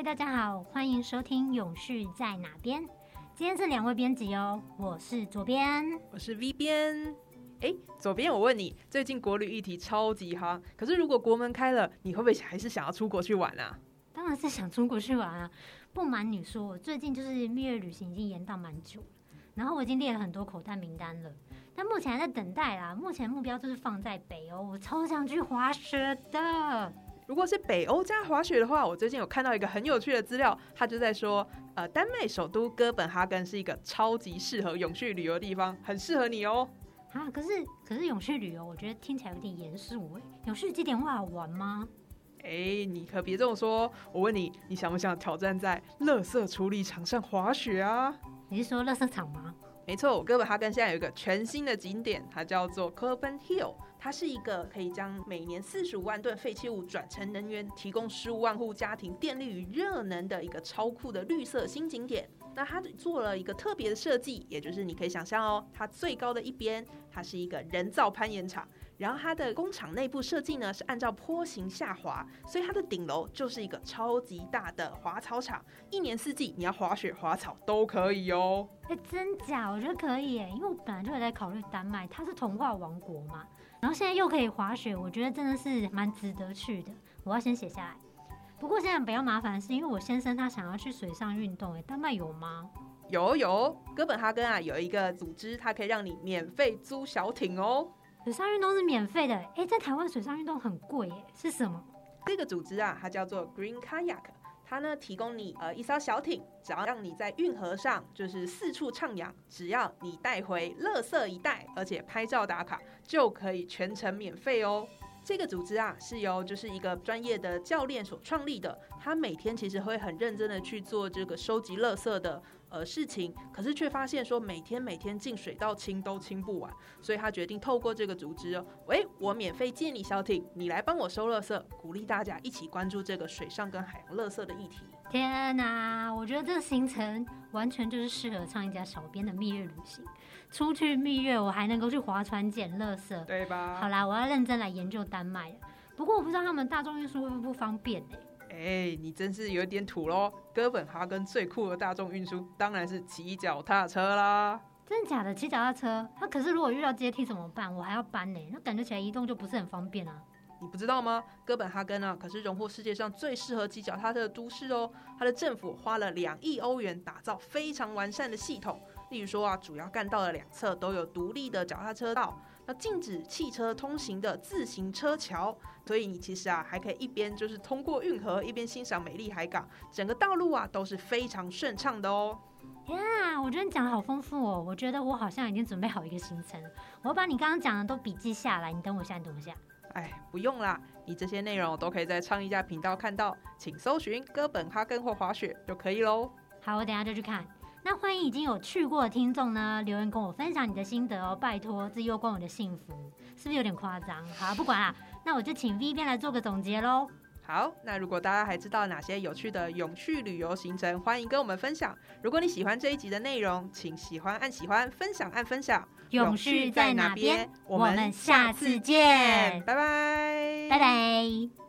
嗨，大家好，欢迎收听《永续在哪边》。今天是两位编辑哦，我是左边，我是 V 边。哎，左边，我问你，最近国旅议题超级哈，可是如果国门开了，你会不会还是想要出国去玩啊？当然是想出国去玩啊！不瞒你说，我最近就是蜜月旅行已经延到蛮久了，然后我已经列了很多口袋名单了，但目前还在等待啦。目前目标就是放在北欧，我超想去滑雪的。如果是北欧加滑雪的话，我最近有看到一个很有趣的资料，他就在说，呃，丹麦首都哥本哈根是一个超级适合永续旅游的地方，很适合你哦。啊，可是可是永续旅游，我觉得听起来有点严肃哎。永续景点会好玩吗？哎，你可别这么说。我问你，你想不想挑战在垃圾处理场上滑雪啊？你是说垃圾场吗？没错，哥本哈根现在有一个全新的景点，它叫做 Copenhill。它是一个可以将每年四十五万吨废弃物转成能源，提供十五万户家庭电力与热能的一个超酷的绿色新景点。那它做了一个特别的设计，也就是你可以想象哦，它最高的一边，它是一个人造攀岩场。然后它的工厂内部设计呢是按照坡形下滑，所以它的顶楼就是一个超级大的滑草场，一年四季你要滑雪滑草都可以哦。哎，真假？我觉得可以耶，因为我本来就有在考虑丹麦，它是童话王国嘛，然后现在又可以滑雪，我觉得真的是蛮值得去的。我要先写下来。不过现在比较麻烦的是，因为我先生他想要去水上运动，哎，丹麦有吗？有有，哥本哈根啊有一个组织，它可以让你免费租小艇哦。水上运动是免费的，哎，在台湾水上运动很贵，耶，是什么？这个组织啊，它叫做 Green Kayak，它呢提供你呃一艘小艇，只要让你在运河上就是四处徜徉，只要你带回垃圾一袋，而且拍照打卡，就可以全程免费哦。这个组织啊，是由就是一个专业的教练所创立的，他每天其实会很认真的去做这个收集垃圾的。呃，事情可是却发现说每天每天进水道清都清不完，所以他决定透过这个组织哦，喂，我免费借你小艇，你来帮我收垃圾，鼓励大家一起关注这个水上跟海洋垃圾的议题。天哪，我觉得这个行程完全就是适合唱一家小编的蜜月旅行，出去蜜月我还能够去划船捡垃圾，对吧？好啦，我要认真来研究丹麦了。不过我不知道他们大众运输会不会不方便呢？哎，你真是有点土喽！哥本哈根最酷的大众运输当然是骑脚踏车啦。真的假的？骑脚踏车？那可是如果遇到阶梯怎么办？我还要搬呢，那感觉起来移动就不是很方便啊。你不知道吗？哥本哈根啊，可是荣获世界上最适合骑脚踏车的都市哦。它的政府花了两亿欧元打造非常完善的系统，例如说啊，主要干道的两侧都有独立的脚踏车道。禁止汽车通行的自行车桥，所以你其实啊还可以一边就是通过运河，一边欣赏美丽海港，整个道路啊都是非常顺畅的哦。呀，我觉得你讲的好丰富哦，我觉得我好像已经准备好一个行程，我要把你刚刚讲的都笔记下来。你等我一下，你等我一下。哎，不用啦，你这些内容都可以在创意家频道看到，请搜寻哥本哈根或滑雪就可以喽。好，我等下就去看。那欢迎已经有去过的听众呢，留言跟我分享你的心得哦，拜托，这攸关我的幸福，是不是有点夸张？好，不管啦，那我就请 V 边来做个总结喽。好，那如果大家还知道哪些有趣的永续旅游行程，欢迎跟我们分享。如果你喜欢这一集的内容，请喜欢按喜欢，分享按分享。永续在哪边？我们下次见，拜拜，拜拜。